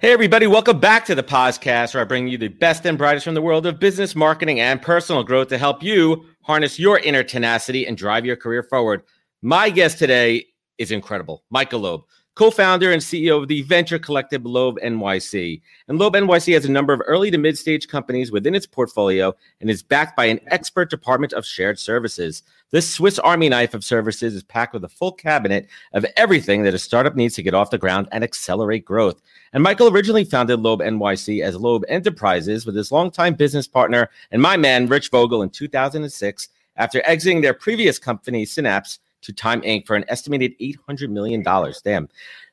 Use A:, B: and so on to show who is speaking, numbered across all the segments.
A: Hey, everybody, welcome back to the podcast where I bring you the best and brightest from the world of business, marketing, and personal growth to help you harness your inner tenacity and drive your career forward. My guest today is incredible, Michael Loeb co founder and CEO of the venture collective Loeb NYC. And Loeb NYC has a number of early to mid stage companies within its portfolio and is backed by an expert department of shared services. This Swiss Army knife of services is packed with a full cabinet of everything that a startup needs to get off the ground and accelerate growth. And Michael originally founded Loeb NYC as Loeb Enterprises with his longtime business partner and my man, Rich Vogel, in 2006 after exiting their previous company, Synapse to Time Inc. for an estimated $800 million. Damn.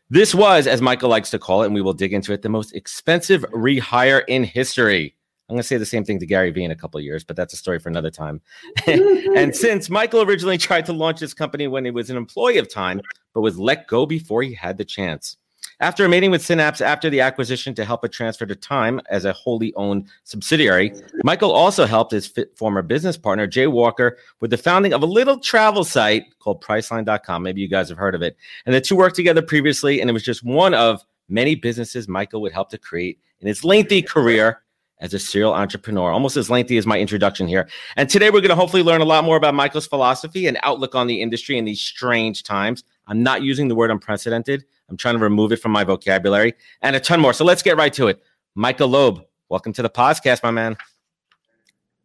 A: This was, as Michael likes to call it, and we will dig into it, the most expensive rehire in history. I'm going to say the same thing to Gary Vee in a couple years, but that's a story for another time. and since Michael originally tried to launch his company when he was an employee of Time, but was let go before he had the chance. After a meeting with Synapse after the acquisition to help it transfer to Time as a wholly owned subsidiary, Michael also helped his former business partner, Jay Walker, with the founding of a little travel site called Priceline.com. Maybe you guys have heard of it. And the two worked together previously, and it was just one of many businesses Michael would help to create in his lengthy career as a serial entrepreneur, almost as lengthy as my introduction here. And today we're going to hopefully learn a lot more about Michael's philosophy and outlook on the industry in these strange times. I'm not using the word unprecedented. I'm trying to remove it from my vocabulary and a ton more. So let's get right to it. Michael Loeb, welcome to the podcast, my man.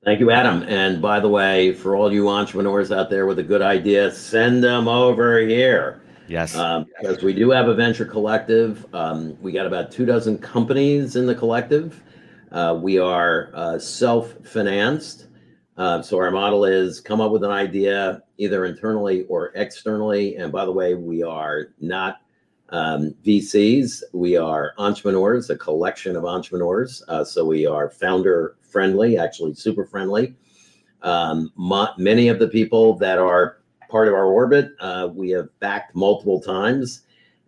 B: Thank you, Adam. And by the way, for all you entrepreneurs out there with a good idea, send them over here.
A: Yes.
B: Um, because we do have a venture collective. Um, we got about two dozen companies in the collective. Uh, we are uh, self financed. Uh, so our model is come up with an idea either internally or externally. And by the way, we are not um, VCs. We are entrepreneurs, a collection of entrepreneurs. Uh, so we are founder friendly, actually super friendly. Um, many of the people that are part of our orbit, uh, we have backed multiple times.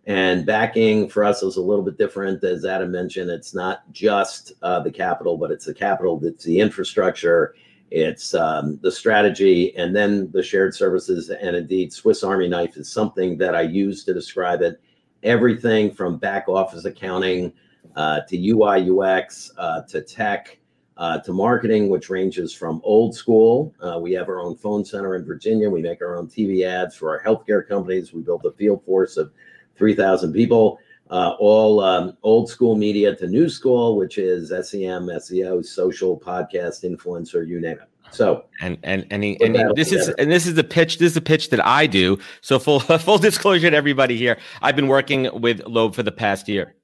B: And backing for us is a little bit different. As Adam mentioned, it's not just uh, the capital, but it's the capital, it's the infrastructure, it's um, the strategy, and then the shared services. And indeed, Swiss Army knife is something that I use to describe it everything from back office accounting uh, to UI UX uh, to tech uh, to marketing, which ranges from old school. Uh, we have our own phone center in Virginia. We make our own TV ads for our healthcare companies. We built a field force of 3,000 people. Uh, all um, old school media to new school, which is SEM, SEO, social, podcast, influencer, you name it. So
A: and and and, he, and he, this is and this is the pitch. This is the pitch that I do. So full full disclosure to everybody here. I've been working with Loeb for the past year.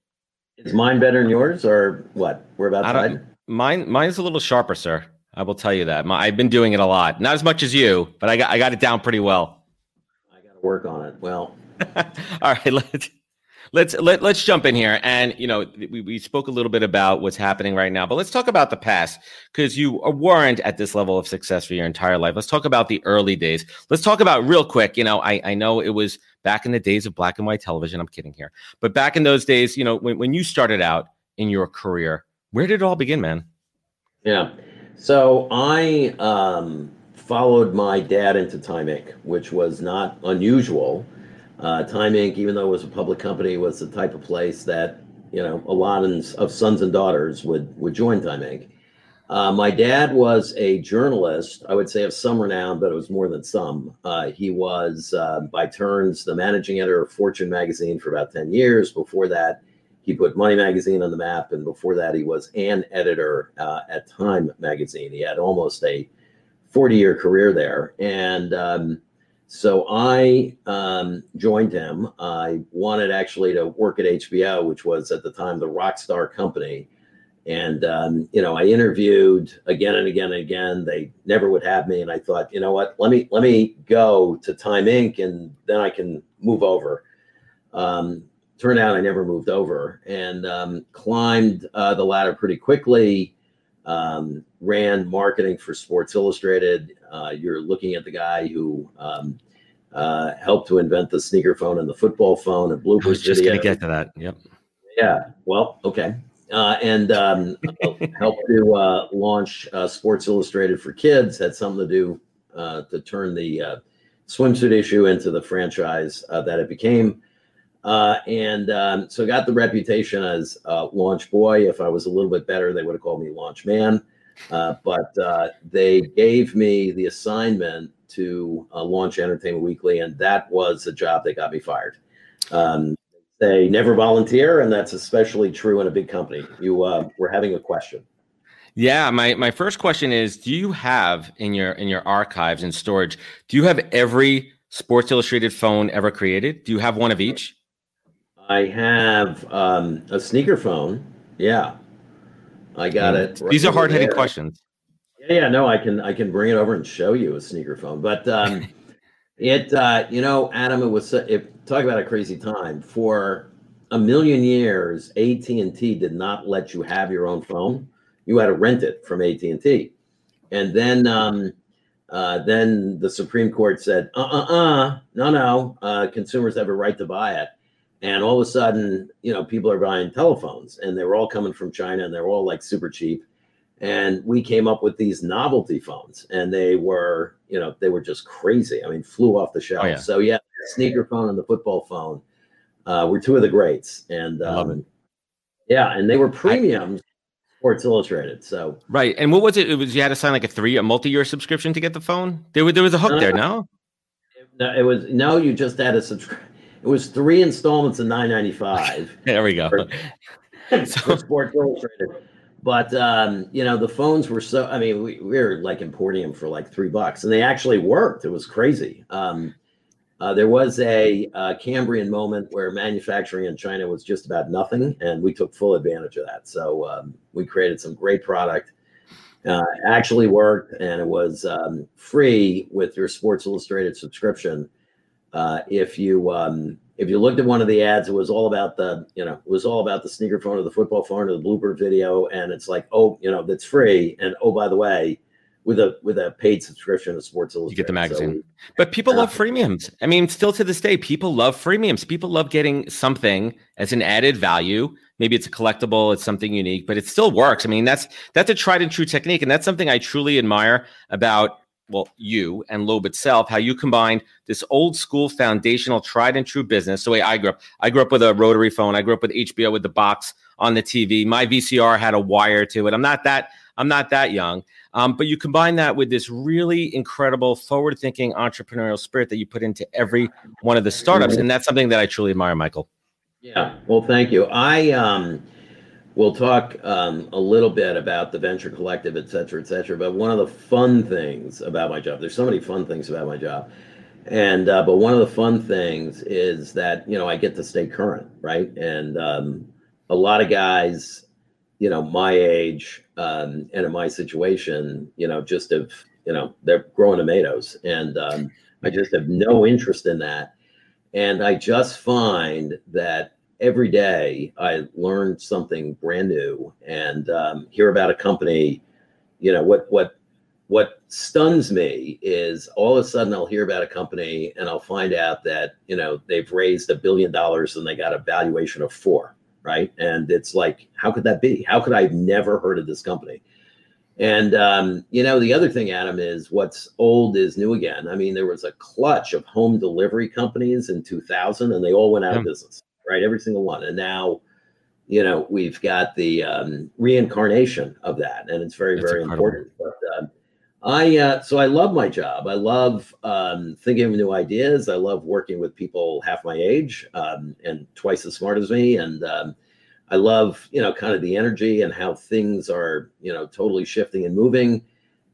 B: Is mine better than yours, or what? We're about
A: I don't, mine. Mine's a little sharper, sir. I will tell you that. My, I've been doing it a lot, not as much as you, but I got I got it down pretty well.
B: I got to work on it. Well,
A: all right. Let's let's let, let's jump in here and you know we, we spoke a little bit about what's happening right now but let's talk about the past because you weren't at this level of success for your entire life. Let's talk about the early days. Let's talk about real quick you know i, I know it was back in the days of black and white television i'm kidding here but back in those days you know when, when you started out in your career where did it all begin man?
B: Yeah. So i um followed my dad into time which was not unusual uh, Time Inc., even though it was a public company, was the type of place that you know a lot of sons and daughters would would join Time Inc. Uh, my dad was a journalist, I would say of some renown, but it was more than some. Uh, he was, uh, by turns, the managing editor of Fortune magazine for about 10 years. Before that, he put Money Magazine on the map, and before that, he was an editor uh, at Time Magazine. He had almost a 40 year career there. And um, so I um, joined him. I wanted actually to work at HBO, which was at the time the Rockstar Company. And, um, you know, I interviewed again and again and again. They never would have me. And I thought, you know what, let me, let me go to Time Inc. and then I can move over. Um, turned out I never moved over and um, climbed uh, the ladder pretty quickly um, ran marketing for Sports Illustrated. Uh, you're looking at the guy who um, uh, helped to invent the sneaker phone and the football phone and bloopers. I
A: was just going to get to that. Yep.
B: Yeah. Well, okay. Uh, and um, helped to uh, launch uh, Sports Illustrated for Kids. Had something to do uh, to turn the swimsuit issue into the franchise that it became. Uh, and um, so got the reputation as uh, launch boy. If I was a little bit better, they would have called me launch man. Uh, but uh, they gave me the assignment to uh, launch Entertainment Weekly, and that was the job that got me fired. Um, they never volunteer, and that's especially true in a big company. You uh, were having a question.
A: Yeah, my my first question is: Do you have in your in your archives and storage? Do you have every Sports Illustrated phone ever created? Do you have one of each?
B: I have um, a sneaker phone. Yeah, I got mm. it.
A: Right These are hard hitting questions.
B: Yeah, yeah, no, I can I can bring it over and show you a sneaker phone. But um, it, uh, you know, Adam, it was if talk about a crazy time for a million years. AT and T did not let you have your own phone. You had to rent it from AT and T, and then um, uh, then the Supreme Court said, uh, uh, uh, no, no, uh, consumers have a right to buy it and all of a sudden you know people are buying telephones and they were all coming from china and they were all like super cheap and we came up with these novelty phones and they were you know they were just crazy i mean flew off the shelf oh, yeah. so yeah sneaker phone and the football phone uh, were two of the greats and um, yeah and they were premiums Sports Illustrated. So
A: right, and what was it? It was you had to sign like a three, a multi-year subscription to get the phone. There was there was a hook there, no?
B: No, it was no. You just had to subscribe it was three installments of nine ninety five.
A: there we go.
B: For, so, Sports Illustrated. But um, you know, the phones were so. I mean, we, we were like importing them for like three bucks, and they actually worked. It was crazy. Um, uh, there was a uh, Cambrian moment where manufacturing in China was just about nothing, and we took full advantage of that. So um, we created some great product. Uh, actually worked, and it was um, free with your Sports Illustrated subscription uh, if you um, if you looked at one of the ads, it was all about the you know it was all about the sneaker phone or the football phone or the blooper video, and it's like oh you know that's free, and oh by the way, with a with a paid subscription to Sports Illustrated,
A: you get the magazine. So, but people uh, love freemiums. I mean, still to this day, people love freemiums. People love getting something as an added value. Maybe it's a collectible, it's something unique, but it still works. I mean, that's that's a tried and true technique, and that's something I truly admire about well, you and Loeb itself, how you combined this old school foundational, tried and true business. The way I grew up, I grew up with a rotary phone. I grew up with HBO with the box on the TV. My VCR had a wire to it. I'm not that. I'm not that young. Um, but you combine that with this really incredible forward-thinking entrepreneurial spirit that you put into every one of the startups, and that's something that I truly admire, Michael.
B: Yeah. Well, thank you. I um we'll talk um, a little bit about the venture collective, et cetera, et cetera. But one of the fun things about my job, there's so many fun things about my job. And, uh, but one of the fun things is that, you know, I get to stay current, right? And um, a lot of guys, you know, my age um, and in my situation, you know, just have, you know, they're growing tomatoes. And um, I just have no interest in that. And I just find that every day I learn something brand new and um, hear about a company. You know what what what stuns me is all of a sudden I'll hear about a company and I'll find out that you know they've raised a billion dollars and they got a valuation of four, right? And it's like, how could that be? How could I have never heard of this company? And um, you know, the other thing, Adam, is what's old is new again. I mean, there was a clutch of home delivery companies in 2000, and they all went out of business right? Every single one. And now, you know, we've got the um, reincarnation of that, and it's very, That's very incredible. important. But uh, I, uh, so I love my job. I love um, thinking of new ideas. I love working with people half my age um, and twice as smart as me. And um, I love, you know, kind of the energy and how things are, you know, totally shifting and moving.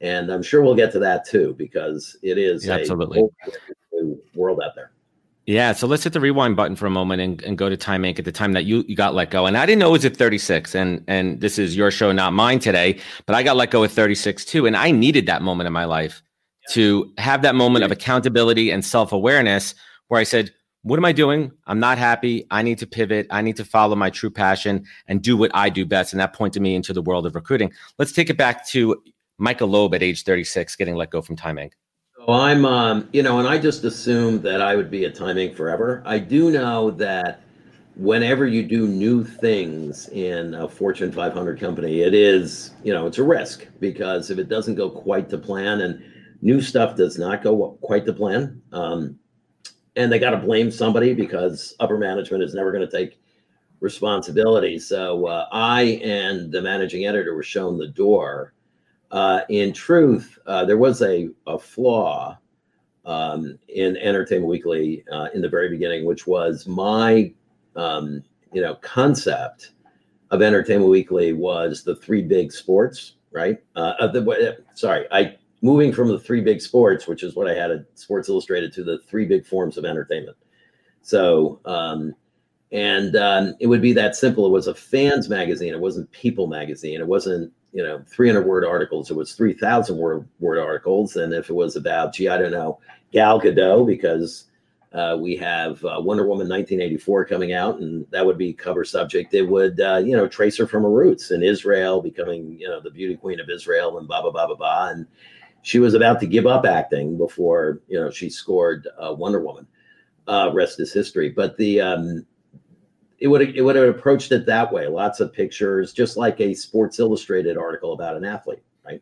B: And I'm sure we'll get to that too, because it is
A: yeah, absolutely
B: a world out there.
A: Yeah, so let's hit the rewind button for a moment and, and go to Time Inc. at the time that you, you got let go. And I didn't know it was at 36, and and this is your show, not mine today. But I got let go at 36 too, and I needed that moment in my life to have that moment of accountability and self awareness where I said, "What am I doing? I'm not happy. I need to pivot. I need to follow my true passion and do what I do best." And that pointed me into the world of recruiting. Let's take it back to Michael Loeb at age 36, getting let go from Time Inc.
B: I'm, um, you know, and I just assumed that I would be at Time Inc. forever. I do know that whenever you do new things in a Fortune 500 company, it is, you know, it's a risk because if it doesn't go quite to plan and new stuff does not go quite to plan, um, and they got to blame somebody because upper management is never going to take responsibility. So uh, I and the managing editor were shown the door uh, in truth, uh, there was a, a flaw um, in Entertainment Weekly uh, in the very beginning, which was my, um, you know, concept of Entertainment Weekly was the three big sports, right? Uh, the, sorry, I moving from the three big sports, which is what I had at Sports Illustrated, to the three big forms of entertainment. So, um, and um, it would be that simple. It was a fans magazine. It wasn't people magazine. It wasn't you know 300 word articles it was 3000 word word articles and if it was about gee i don't know gal gadot because uh, we have uh, wonder woman 1984 coming out and that would be cover subject it would uh, you know trace her from her roots in israel becoming you know the beauty queen of israel and blah blah blah blah blah and she was about to give up acting before you know she scored uh, wonder woman uh, rest is history but the um, it would it would have approached it that way. Lots of pictures, just like a Sports Illustrated article about an athlete, right?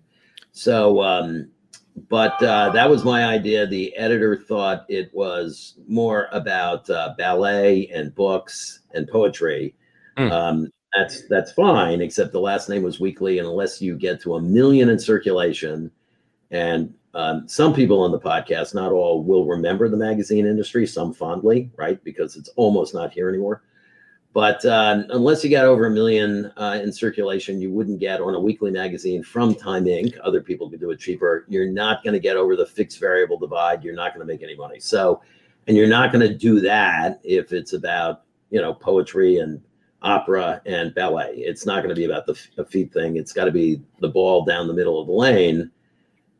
B: So, um, but uh, that was my idea. The editor thought it was more about uh, ballet and books and poetry. Mm. Um, that's that's fine, except the last name was Weekly, and unless you get to a million in circulation, and um, some people on the podcast, not all, will remember the magazine industry. Some fondly, right, because it's almost not here anymore. But uh, unless you got over a million uh, in circulation, you wouldn't get on a weekly magazine from Time Inc. Other people could do it cheaper. You're not going to get over the fixed variable divide. You're not going to make any money. So, and you're not going to do that if it's about you know poetry and opera and ballet. It's not going to be about the, the feet thing. It's got to be the ball down the middle of the lane.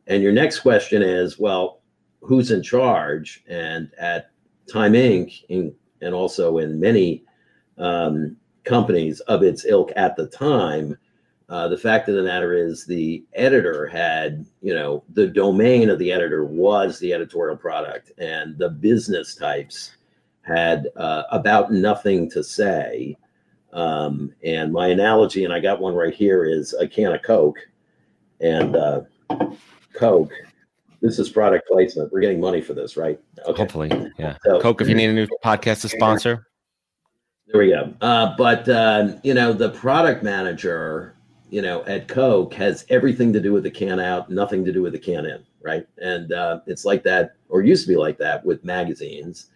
B: And your next question is, well, who's in charge? And at Time Inc. In, and also in many um, companies of its ilk at the time. Uh, the fact of the matter is, the editor had, you know, the domain of the editor was the editorial product, and the business types had uh, about nothing to say. Um, and my analogy, and I got one right here, is a can of Coke. And uh, Coke, this is product placement. We're getting money for this, right?
A: Okay. Hopefully, yeah. So, Coke, if you need a new podcast to sponsor.
B: There we go. Uh, but uh, you know, the product manager, you know, at Coke has everything to do with the can out, nothing to do with the can in, right? And uh, it's like that, or used to be like that with magazines.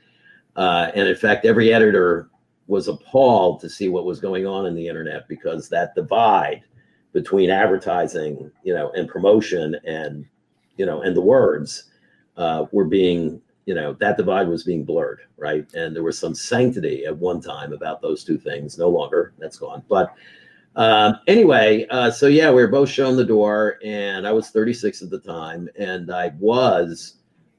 B: Uh, and in fact, every editor was appalled to see what was going on in the internet because that divide between advertising, you know, and promotion and you know, and the words uh, were being you know that divide was being blurred right? And there was some sanctity at one time about those two things. No longer that's gone. But um, anyway uh, so yeah we were both shown the door and i was 36 at the time and i was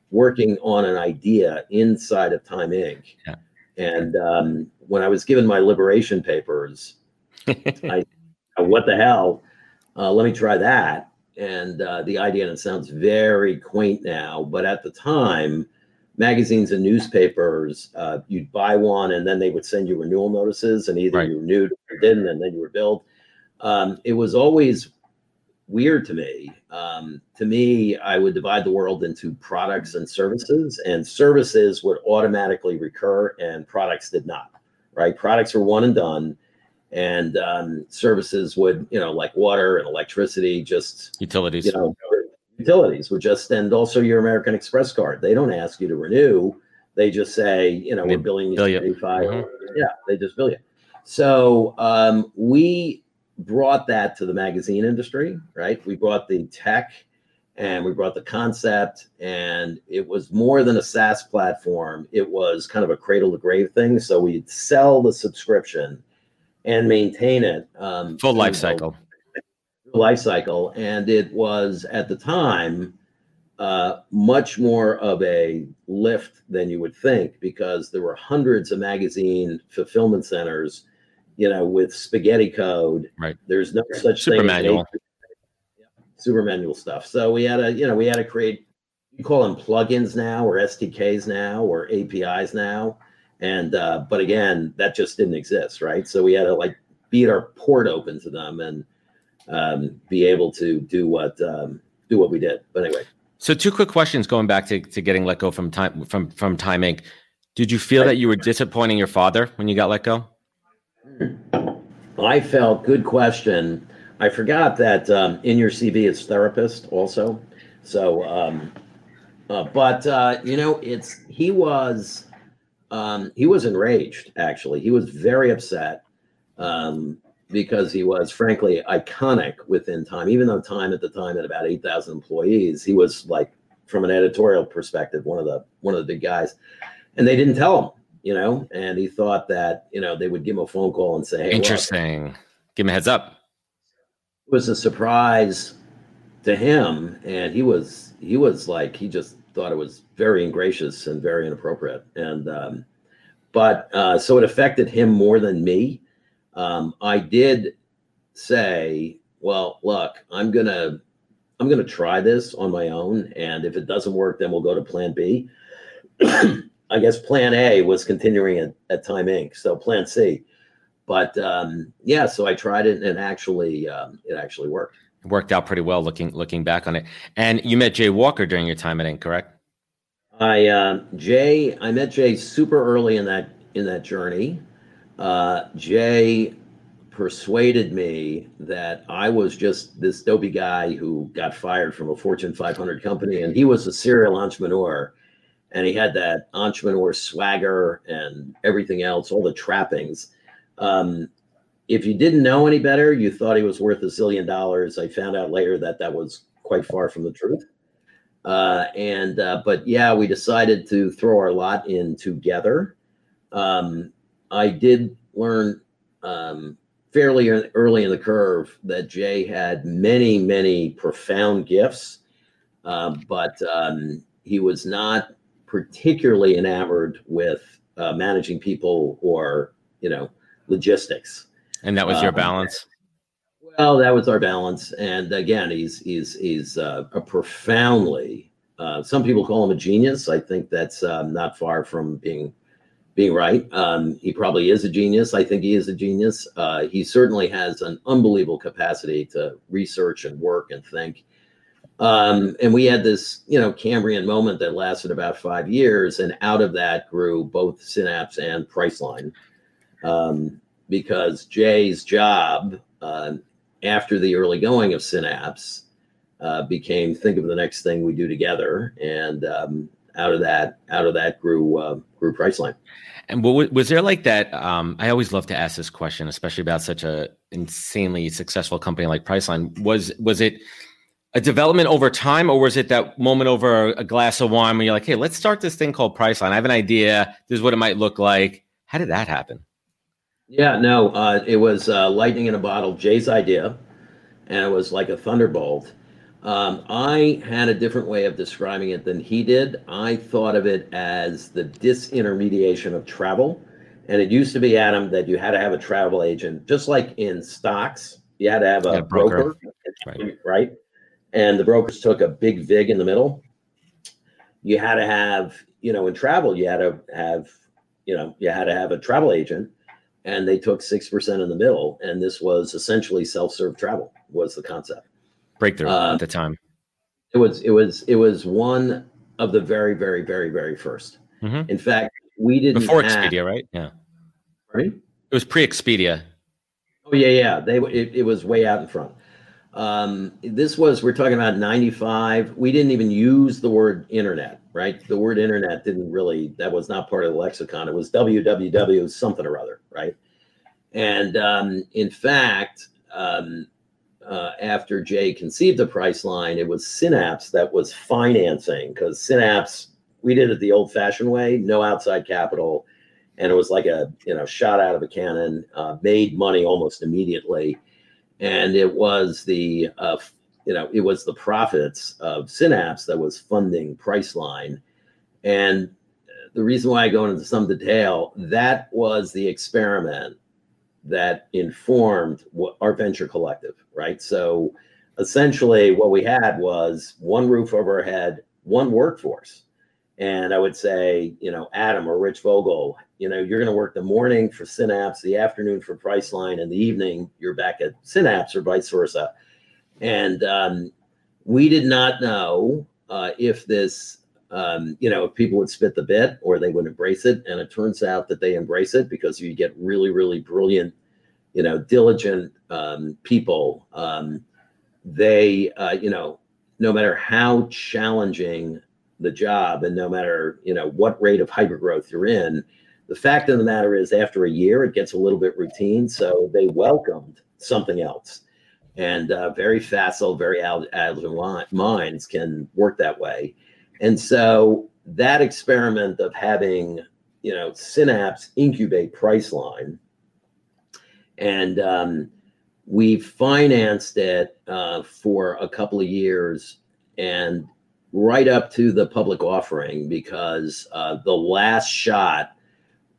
B: working on an idea inside of time inc. Yeah. and um, when i was given my liberation papers i what the hell? Uh, let me try that. And uh, the idea and it sounds very quaint now but at the time magazines and newspapers, uh, you'd buy one and then they would send you renewal notices, and either right. you renewed or didn't, and then you were billed. Um, it was always weird to me. Um, to me, I would divide the world into products and services, and services would automatically recur, and products did not. Right? Products were one and done, and um, services would, you know, like water and electricity, just
A: utilities.
B: You know, utilities would just and also your American Express card. They don't ask you to renew. They just say, you know, we're billing you 35. Mm-hmm. Yeah, they just bill you. So um, we brought that to the magazine industry, right? We brought the tech and we brought the concept, and it was more than a SaaS platform. It was kind of a cradle to grave thing. So we'd sell the subscription and maintain it. Um,
A: Full life cycle.
B: Life cycle. And it was at the time uh, much more of a lift than you would think because there were hundreds of magazine fulfillment centers, you know, with spaghetti code.
A: Right.
B: There's no such
A: Super
B: thing.
A: manual.
B: As super manual stuff. So we had to, you know, we had to create. You call them plugins now, or SDKs now, or APIs now, and uh, but again, that just didn't exist, right? So we had to like beat our port open to them and um, be able to do what um, do what we did. But anyway.
A: So two quick questions going back to, to getting let go from time from from Time Inc. Did you feel that you were disappointing your father when you got let go?
B: I felt good question. I forgot that um, in your CV it's therapist also. So, um, uh, but uh, you know, it's he was um, he was enraged. Actually, he was very upset um, because he was frankly iconic within Time. Even though Time at the time had about eight thousand employees, he was like from an editorial perspective one of the one of the big guys, and they didn't tell him. You know, and he thought that you know they would give him a phone call and say, "Hey, look,
A: Interesting. Give him a heads up.
B: it was a surprise to him and he was he was like he just thought it was very ingracious and very inappropriate and um but uh so it affected him more than me um i did say well look i'm gonna i'm gonna try this on my own and if it doesn't work then we'll go to plan b i guess plan a was continuing at, at time inc so plan c but um yeah so i tried it and actually um it actually worked
A: It worked out pretty well looking looking back on it. And you met Jay Walker during your time at Inc. Correct?
B: I uh, Jay, I met Jay super early in that in that journey. Uh, Jay persuaded me that I was just this dopey guy who got fired from a Fortune 500 company, and he was a serial entrepreneur, and he had that entrepreneur swagger and everything else, all the trappings. Um, if you didn't know any better, you thought he was worth a zillion dollars. I found out later that that was quite far from the truth. Uh, and uh, but yeah, we decided to throw our lot in together. Um, I did learn um, fairly early in the curve that Jay had many, many profound gifts, uh, but um, he was not particularly enamored with uh, managing people or you know logistics.
A: And that was your
B: Um,
A: balance.
B: Well, that was our balance, and again, he's he's he's uh, a profoundly. Uh, some people call him a genius. I think that's um, not far from being being right. Um, he probably is a genius. I think he is a genius. Uh, he certainly has an unbelievable capacity to research and work and think. Um, and we had this, you know, Cambrian moment that lasted about five years, and out of that grew both Synapse and Priceline, um, because Jay's job uh, after the early going of Synapse uh, became think of the next thing we do together, and um, out of that, out of that grew grew Priceline.
A: And what, was there like that? Um, I always love to ask this question, especially about such a insanely successful company like Priceline. Was was it a development over time, or was it that moment over a glass of wine where you're like, "Hey, let's start this thing called Priceline. I have an idea. This is what it might look like." How did that happen?
B: Yeah, no, uh, it was uh, lightning in a bottle, Jay's idea, and it was like a thunderbolt. Um, I had a different way of describing it than he did. I thought of it as the disintermediation of travel. And it used to be, Adam, that you had to have a travel agent, just like in stocks, you had to have a
A: Yeah, broker.
B: broker,
A: Right.
B: right? And the brokers took a big VIG in the middle. You had to have, you know, in travel, you had to have, you know, you had to have a travel agent and they took 6% in the middle and this was essentially self-serve travel was the concept
A: Breakthrough
B: Uh,
A: at the time.
B: it was it was it was one of the very very very very 1st
A: Mhm.
B: in fact we didn't
A: Before
B: have,
A: Expedia, right? Yeah,
B: right?
A: it was pre-Expedia.
B: oh yeah yeah they it, it was way out in front um this was we're talking about 95 we didn't even use the word internet right the word internet didn't really that was not part of the lexicon it was www something or other right And um, in fact, um, uh, after Jay conceived the Priceline, it was Synapse that was financing because Synapse, we did it the old fashioned way, no outside capital. And it was like a, you know, shot out of a cannon, uh, made money almost immediately. And it was the, uh, you know, it was the profits of Synapse that was funding Priceline. And the reason why I go into some detail, that was the experiment that informed our venture collective, right? So essentially what we had was one roof over our head, one workforce. And I would say, you know, Adam or Rich Vogel, you know, you're going to work the morning for Synapse, the afternoon for Priceline, and the evening you're back at Synapse or vice versa. And um, we did not know uh, if this um, you know, if people would spit the bit or they would embrace it. And it turns out that they embrace it because you get really, really brilliant, you know, diligent um, people. Um, they, uh, you know, no matter how challenging the job and no matter, you know, what rate of hypergrowth you're in, the fact of the matter is after a year, it gets a little bit routine. So they welcomed something else. And uh, very facile, very agile minds can work that way. And so that experiment of having, you know, Synapse incubate Priceline, and um, we financed it uh, for a couple of years and right up to the public offering because uh, the last shot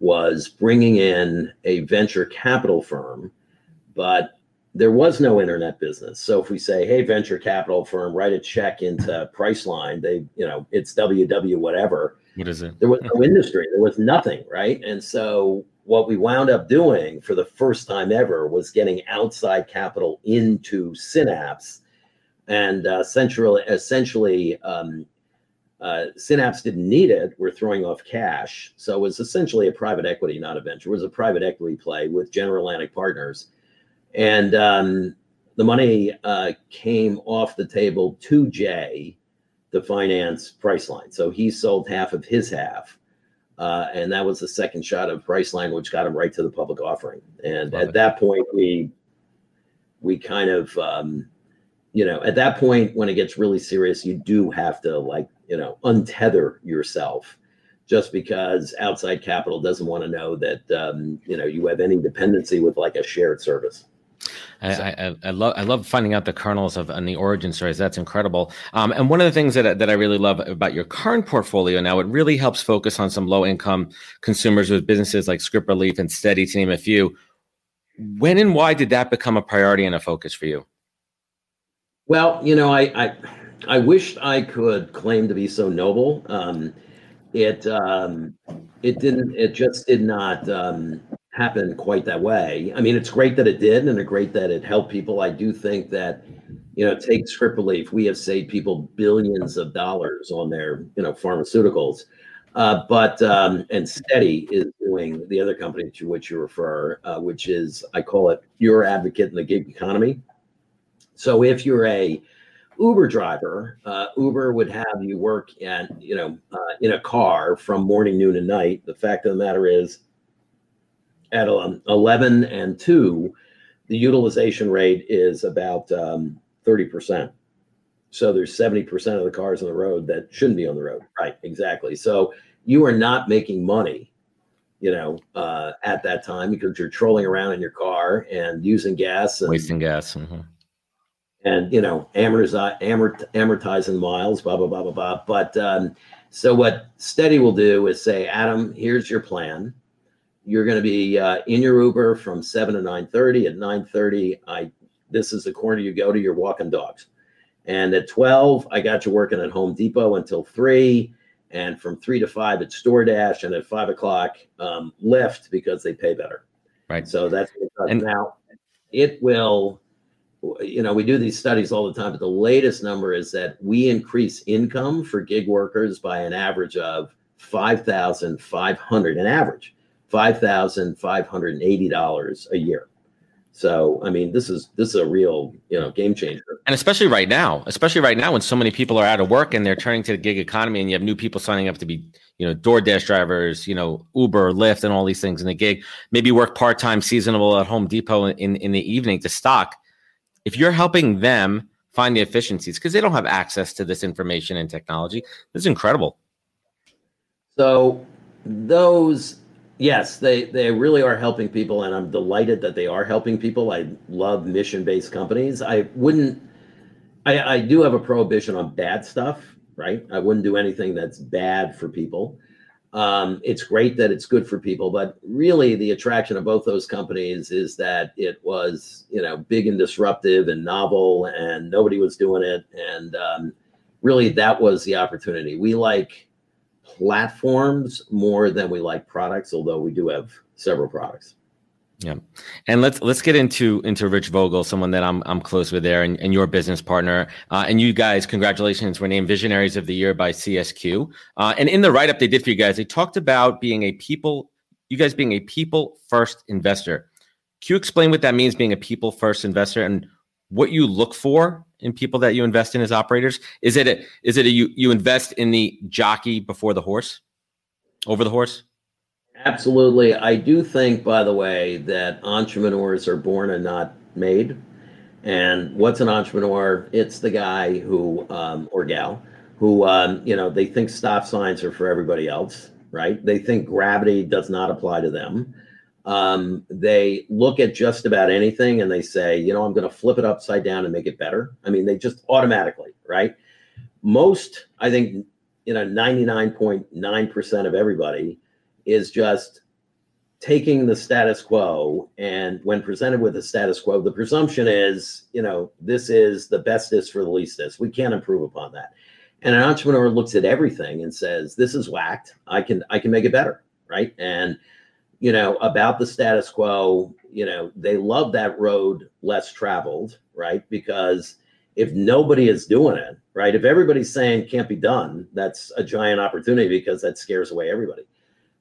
B: was bringing in a venture capital firm, but there was no internet business. So if we say, hey, venture capital firm, write a check into Priceline, they, you know, it's WW whatever.
A: What is it?
B: There was no industry. There was nothing, right? And so what we wound up doing for the first time ever was getting outside capital into Synapse, and uh, essentially, essentially, um, uh, Synapse didn't need it. We're throwing off cash, so it was essentially a private equity, not a venture. It was a private equity play with General Atlantic Partners and um, the money uh, came off the table to Jay to finance Priceline. So he sold half of his half. Uh, and that was the second shot of Priceline, which got him right to the public offering. And Love at it. that point, we we kind of um, you know at that point when it gets really serious, you do have to like you know untether yourself just because outside capital doesn't want to know that um, you know you have any dependency with like a shared service.
A: I, I, I, love I love finding out the kernels of and the origin stories. That's incredible. Um, and one of the things that that I really love about your current portfolio now, it really helps focus on some low income consumers with businesses like ScriptRelief and Steady, to name a few. When and why did that become a priority and a focus for you?
B: Well, you know, I I, I wished I could claim to be so noble. Um, it um, it didn't. It just did not. Um, happen quite that way. I mean, it's great that it did, and it's great that it helped people. I do think that, you know, take ScriptRelief. We have saved people billions of dollars on their, you know, pharmaceuticals. Uh, but um, and Steady is doing the other company to which you refer, uh, which is I call it your advocate in the gig economy. So if you're a Uber driver, uh, Uber would have you work at you know uh, in a car from morning, noon, and night. The fact of the matter is, at um, 11 and 2, the utilization rate is about um, 30%. So there's 70% of the cars on the road that shouldn't be on the road. Right, exactly. So you are not making money, you know, uh, at that time because you're trolling around in your car and using gas and
A: wasting gas. Mm-hmm.
B: And, you know, amortize, amortizing miles, blah, blah, blah, blah, blah. But um, so what Steady will do is say, Adam, here's your plan you're going to be uh, in your Uber from seven to nine thirty. At nine thirty, I this is the corner you go to. You're walking dogs, and at twelve, I got you working at Home Depot until three, and from three to five at DoorDash, and at five o'clock, um, Lyft because they pay better.
A: Right.
B: So that's and now it will. You know, we do these studies all the time, but the latest number is that we increase income for gig workers by an average of five thousand five hundred, an average $5,580 a year. So, I mean, this is this is a real, you know, game changer.
A: And especially right now, especially right now when so many people are out of work and they're turning to the gig economy and you have new people signing up to be, you know, DoorDash drivers, you know, Uber, Lyft and all these things in the gig, maybe work part-time seasonal at Home Depot in, in the evening to stock. If you're helping them find the efficiencies because they don't have access to this information and technology, this is incredible.
B: So those yes, they they really are helping people, and I'm delighted that they are helping people. I love mission based companies. I wouldn't. I, I do have a prohibition on bad stuff, right? I wouldn't do anything that's bad for people. Um, it's great that it's good for people, but really the attraction of both those companies is that it was, you know, big and disruptive and novel, and nobody was doing it, and um, really that was the opportunity. We like platforms more than we like products, although we do have several products.
A: Yeah, and let's let's get into into Rich Vogel, someone that I'm I'm close with there, and, and your business partner, uh, and you guys. Congratulations, were named Visionaries of the Year by CSQ. Uh, and in the write up they did for you guys, they talked about being a people, you guys being a people first investor. Can you explain what that means, being a people first investor, and what you look for in people that you invest in as operators? Is it a, is it a, you you invest in the jockey before the horse, over the horse?
B: Absolutely. I do think, by the way, that entrepreneurs are born and not made. And what's an entrepreneur? It's the guy who um, or gal who um, you know they think stop signs are for everybody else, right? They think gravity does not apply to them um, they look at just about anything and they say, you know, I'm going to flip it upside down and make it better. I mean, they just automatically, right? Most, I think, you know, 99.9% of everybody is just taking the status quo. And when presented with the status quo, the presumption is, you know, this is the bestest for the leastest. We can't improve upon that. And an entrepreneur looks at everything and says, this is whacked. I can, I can make it better. Right. And, you know, about the status quo, you know, they love that road less traveled, right? Because if nobody is doing it, right? If everybody's saying can't be done, that's a giant opportunity because that scares away everybody.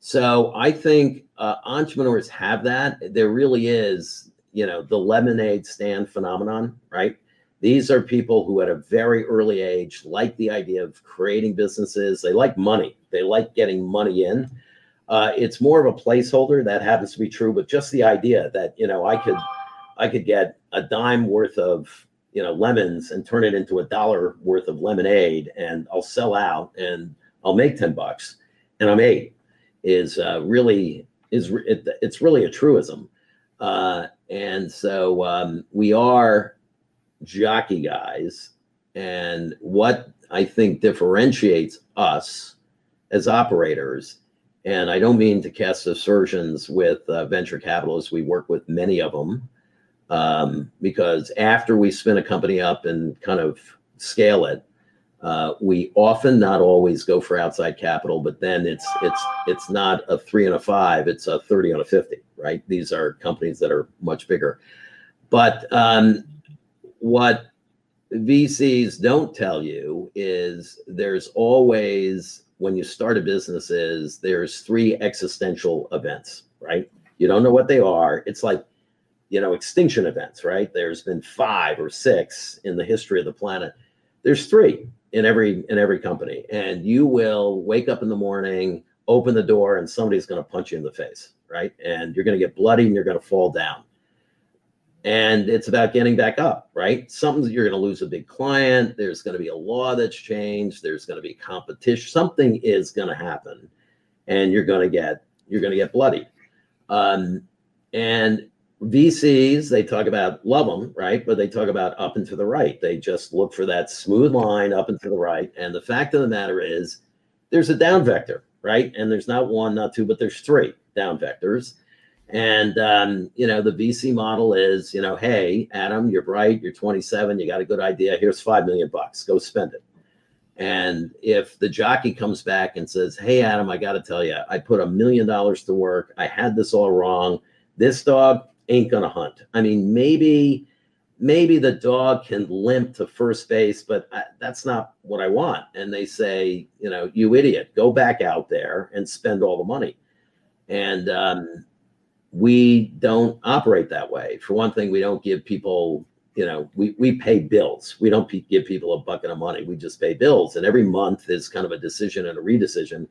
B: So I think uh, entrepreneurs have that. There really is, you know, the lemonade stand phenomenon, right? These are people who at a very early age like the idea of creating businesses. They like money. They like getting money in uh, it's more of a placeholder. That happens to be true, but just the idea that you know I could I could get a dime worth of you know lemons and turn it into a dollar worth of lemonade, and I'll sell out and I'll make ten bucks, and I'm eight is uh, really is it, it's really a truism, uh, and so um, we are jockey guys, and what I think differentiates us as operators and I don't mean to cast aspersions with uh, venture capitalists. We work with many of them um, because after we spin a company up and kind of scale it, uh, we often, not always, go for outside capital. But then it's it's it's not a three and a five; it's a thirty on a fifty. Right? These are companies that are much bigger. But um, what VCs don't tell you is there's always when you start a business is there's three existential events, right? You don't know what they are. It's like, you know, extinction events, right? There's been five or six in the history of the planet. There's three in every in every company, and you will wake up in the morning, open the door, and somebody's going to punch you in the face, right? And you're going to get bloody and you're going to fall down and it's about getting back up right? Something you're going to lose a big client there's going to be a law that's changed there's going to be competition something is going to happen. And you're going to get you're going to get bloody. Um, and vcs they talk about love them right? But they talk about up and to the right. They just look for that smooth line up and to the right. And the fact of the matter is there's a down vector right? And there's not one not two but there's three down vectors and um, you know, the VC model is, you know, hey, Adam, you're bright, you're 27, you got a good idea. Here's five million bucks, go spend it. And if the jockey comes back and says, Hey, Adam, I got to tell you, I put a million dollars to work. I had this all wrong. This dog ain't going to hunt. I mean, maybe, maybe the dog can limp to first base, but I, that's not what I want. And they say, You know, you idiot, go back out there and spend all the money. And, um, we don't operate that way. For one thing, we don't give people, you know, we, we pay bills. We don't p- give people a bucket of money. We just pay bills. And every month is kind of a decision and a redecision.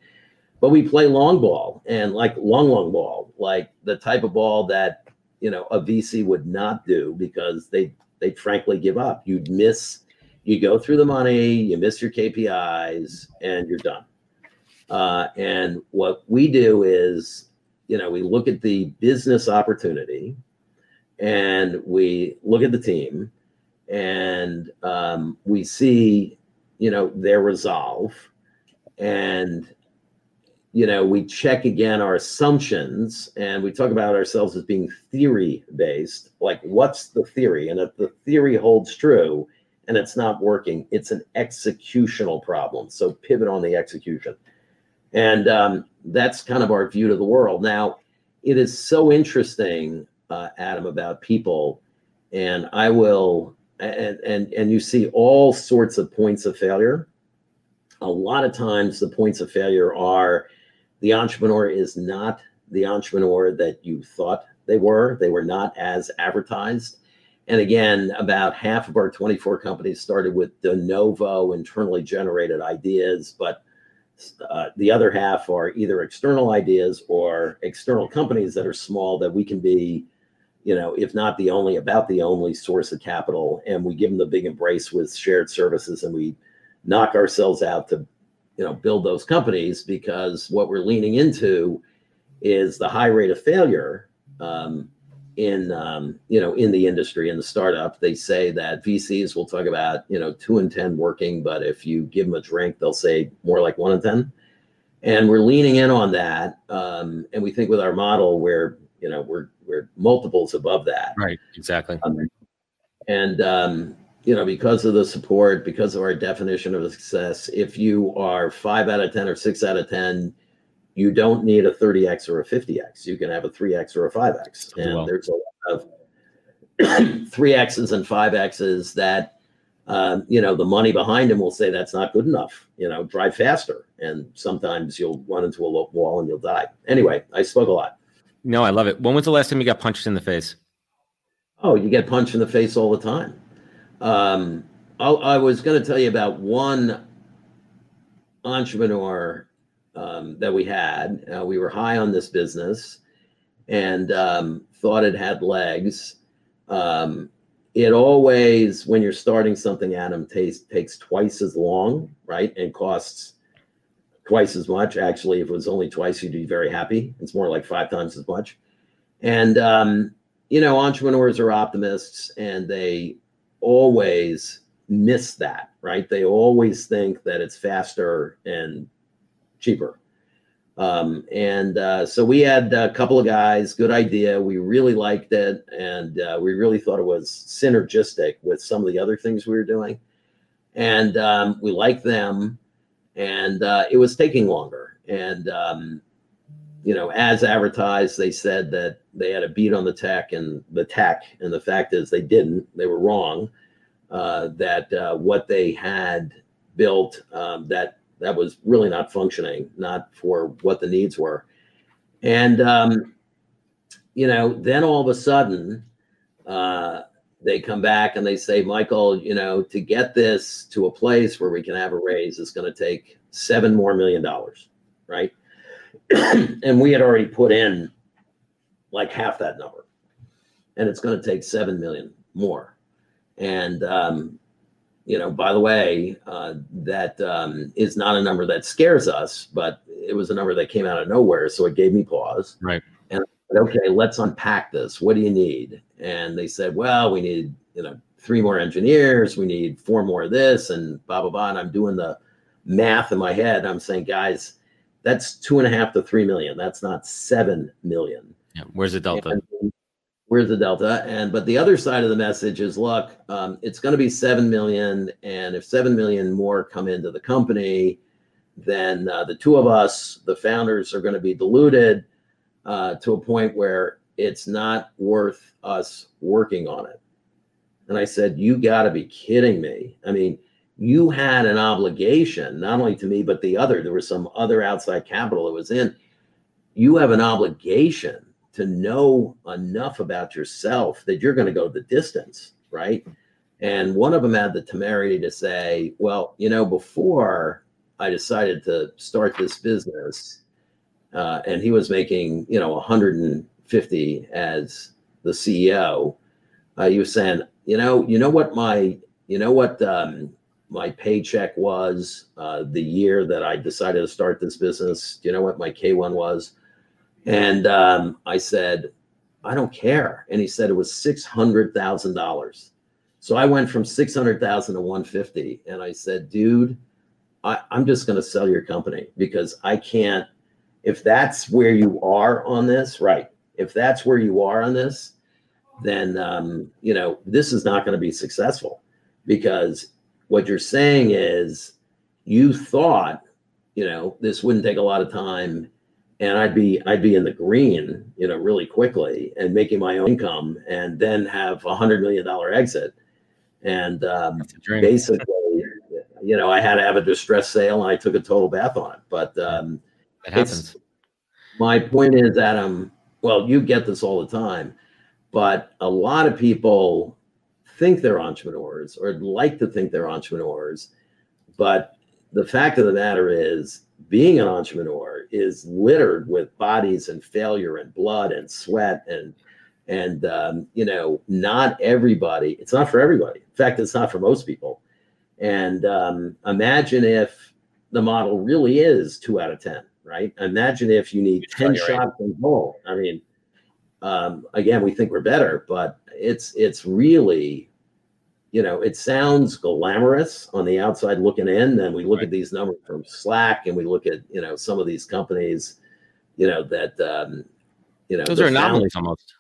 B: But we play long ball and like long, long ball, like the type of ball that, you know, a VC would not do because they, they frankly give up. You'd miss, you go through the money, you miss your KPIs, and you're done. Uh, and what we do is you know, we look at the business opportunity and we look at the team and um, we see, you know, their resolve and, you know, we check again our assumptions and we talk about ourselves as being theory based. Like, what's the theory? And if the theory holds true and it's not working, it's an executional problem. So pivot on the execution. And um, that's kind of our view to the world. Now, it is so interesting, uh, Adam, about people, and I will, and and and you see all sorts of points of failure. A lot of times, the points of failure are the entrepreneur is not the entrepreneur that you thought they were. They were not as advertised. And again, about half of our 24 companies started with de novo internally generated ideas, but uh, the other half are either external ideas or external companies that are small that we can be, you know, if not the only, about the only source of capital. And we give them the big embrace with shared services and we knock ourselves out to, you know, build those companies because what we're leaning into is the high rate of failure. Um, in um, you know in the industry in the startup they say that vcs will talk about you know two and ten working but if you give them a drink they'll say more like one and ten. And we're leaning in on that um, and we think with our model where you know we're we're multiples above that.
A: Right exactly. Um,
B: and um, you know because of the support because of our definition of success if you are five out of ten or six out of ten you don't need a 30x or a 50x. You can have a 3x or a 5x. And well. there's a lot of 3x's and 5x's that um, you know the money behind them will say that's not good enough. You know, drive faster, and sometimes you'll run into a wall and you'll die. Anyway, I spoke a lot.
A: No, I love it. When was the last time you got punched in the face?
B: Oh, you get punched in the face all the time. Um, I, I was going to tell you about one entrepreneur um, that we had. Uh, we were high on this business and um, thought it had legs. Um, it always, when you're starting something, Adam, takes takes twice as long, right, and costs twice as much. Actually, if it was only twice, you'd be very happy. It's more like five times as much. And um, you know, entrepreneurs are optimists, and they always miss that, right? They always think that it's faster and cheaper. Um, and uh, so we had a couple of guys, good idea. We really liked it, and uh, we really thought it was synergistic with some of the other things we were doing. And um, we liked them, and uh, it was taking longer. And um, you know, as advertised, they said that they had a beat on the tech and the tech, and the fact is they didn't. They were wrong. Uh, that uh, what they had built, um, that that was really not functioning, not for what the needs were. And, um, you know, then all of a sudden, uh, they come back and they say, Michael, you know, to get this to a place where we can have a raise is going to take seven more million dollars, right? and we had already put in like half that number, and it's going to take seven million more. And um, you know, by the way, uh, that um, is not a number that scares us, but it was a number that came out of nowhere. So it gave me pause.
A: Right.
B: And said, okay, let's unpack this. What do you need? And they said, well, we need, you know, three more engineers. We need four more of this and blah, blah, blah. And I'm doing the math in my head. I'm saying, guys, that's two and a half to three million. That's not seven million.
A: Yeah. Where's the delta?
B: And where's the delta and but the other side of the message is look um, it's going to be 7 million and if 7 million more come into the company then uh, the two of us the founders are going to be diluted uh, to a point where it's not worth us working on it. And i said you got to be kidding me. I mean you had an obligation not only to me but the other there was some other outside capital that was in. You have an obligation to know enough about yourself that you're going to go the distance, right? And one of them had the temerity to say, well, you know, before I decided to start this business, uh, and he was making, you know, 150 as the CEO. Uh, he was saying, you know, you know what my, you know what um, my paycheck was uh, the year that I decided to start this business. Do you know what my K1 was? And um, I said, I don't care. And he said it was six hundred thousand dollars. So I went from six hundred thousand to one fifty, and I said, dude, I, I'm just going to sell your company because I can't. If that's where you are on this, right? If that's where you are on this, then um, you know this is not going to be successful because what you're saying is you thought you know this wouldn't take a lot of time and I'd be I'd be in the green, you know, really quickly and making my own income, and then have a hundred million dollar exit. And um, basically, you know, I had to have a distress sale, and I took a total bath on it. But um,
A: it happens.
B: My point is, Adam. Well, you get this all the time, but a lot of people think they're entrepreneurs or like to think they're entrepreneurs, but the fact of the matter is being an entrepreneur is littered with bodies and failure and blood and sweat and and um, you know not everybody it's not for everybody. In fact it's not for most people. And um, imagine if the model really is two out of ten right? Imagine if you need 10 shots right. in goal i mean um, again we think we're better but it's it's really you know, it sounds glamorous on the outside looking in. Then we look right. at these numbers from Slack and we look at, you know, some of these companies, you know, that, um, you know,
A: those are anomalies almost.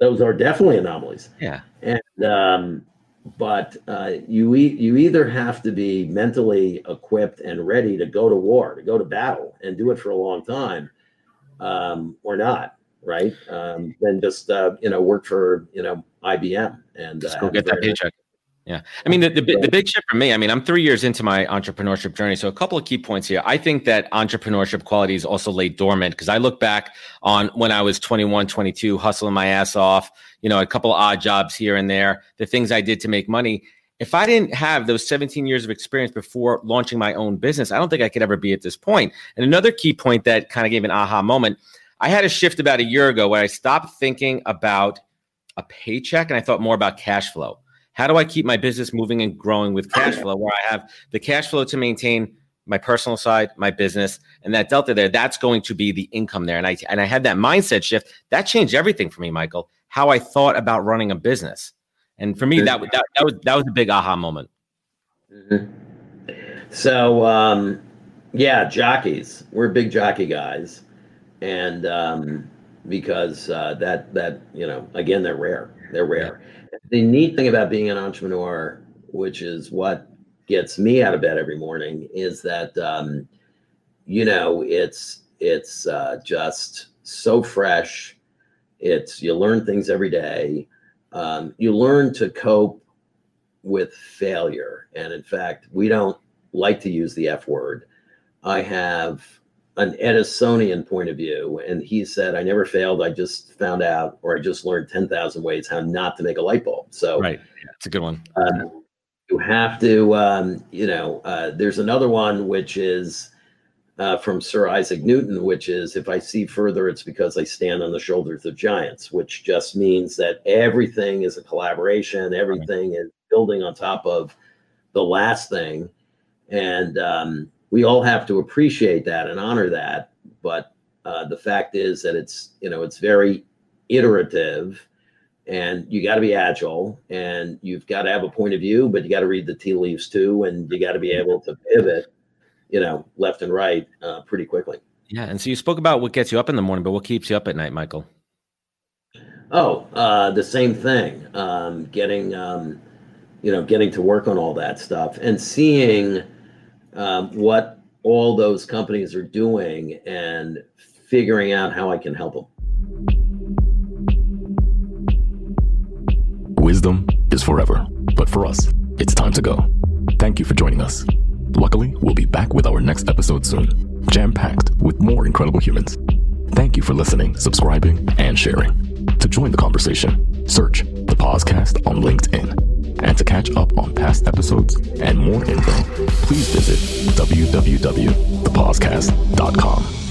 B: Those are definitely anomalies.
A: Yeah.
B: And, um, but uh, you e- you either have to be mentally equipped and ready to go to war, to go to battle, and do it for a long time, um, or not, right? Um, then just uh, you know work for you know IBM and
A: just go uh, get that paycheck. Yeah. I mean, the, the, the, big shift for me, I mean, I'm three years into my entrepreneurship journey. So, a couple of key points here. I think that entrepreneurship qualities also lay dormant because I look back on when I was 21, 22, hustling my ass off, you know, a couple of odd jobs here and there, the things I did to make money. If I didn't have those 17 years of experience before launching my own business, I don't think I could ever be at this point. And another key point that kind of gave an aha moment I had a shift about a year ago where I stopped thinking about a paycheck and I thought more about cash flow. How do I keep my business moving and growing with cash flow where I have the cash flow to maintain my personal side, my business, and that delta there, that's going to be the income there. And I and I had that mindset shift. That changed everything for me, Michael. How I thought about running a business. And for me, that, that, that was that was a big aha moment.
B: Mm-hmm. So um, yeah, jockeys. We're big jockey guys. And um, because uh, that that you know again they're rare they're rare. Yeah. the neat thing about being an entrepreneur which is what gets me out of bed every morning is that um, you know it's it's uh, just so fresh. It's you learn things every day. Um, you learn to cope with failure. And in fact we don't like to use the f word. I have an Edisonian point of view. And he said, I never failed. I just found out, or I just learned 10,000 ways how not to make a light bulb. So,
A: right. It's a good one.
B: Um, you have to, um, you know, uh, there's another one which is uh, from Sir Isaac Newton, which is if I see further, it's because I stand on the shoulders of giants, which just means that everything is a collaboration, everything right. is building on top of the last thing. And, um, we all have to appreciate that and honor that. But uh, the fact is that it's you know it's very iterative, and you got to be agile, and you've got to have a point of view, but you got to read the tea leaves too, and you got to be able to pivot, you know, left and right uh, pretty quickly.
A: Yeah, and so you spoke about what gets you up in the morning, but what keeps you up at night, Michael?
B: Oh, uh, the same thing. Um, getting, um, you know, getting to work on all that stuff and seeing um, what all those companies are doing and figuring out how I can help them.
C: Wisdom is forever, but for us, it's time to go. Thank you for joining us. Luckily, we'll be back with our next episode soon, jam packed with more incredible humans. Thank you for listening, subscribing, and sharing. To join the conversation, search the POZcast on LinkedIn. And to catch up on past episodes and more info, please visit www.thepozcast.com.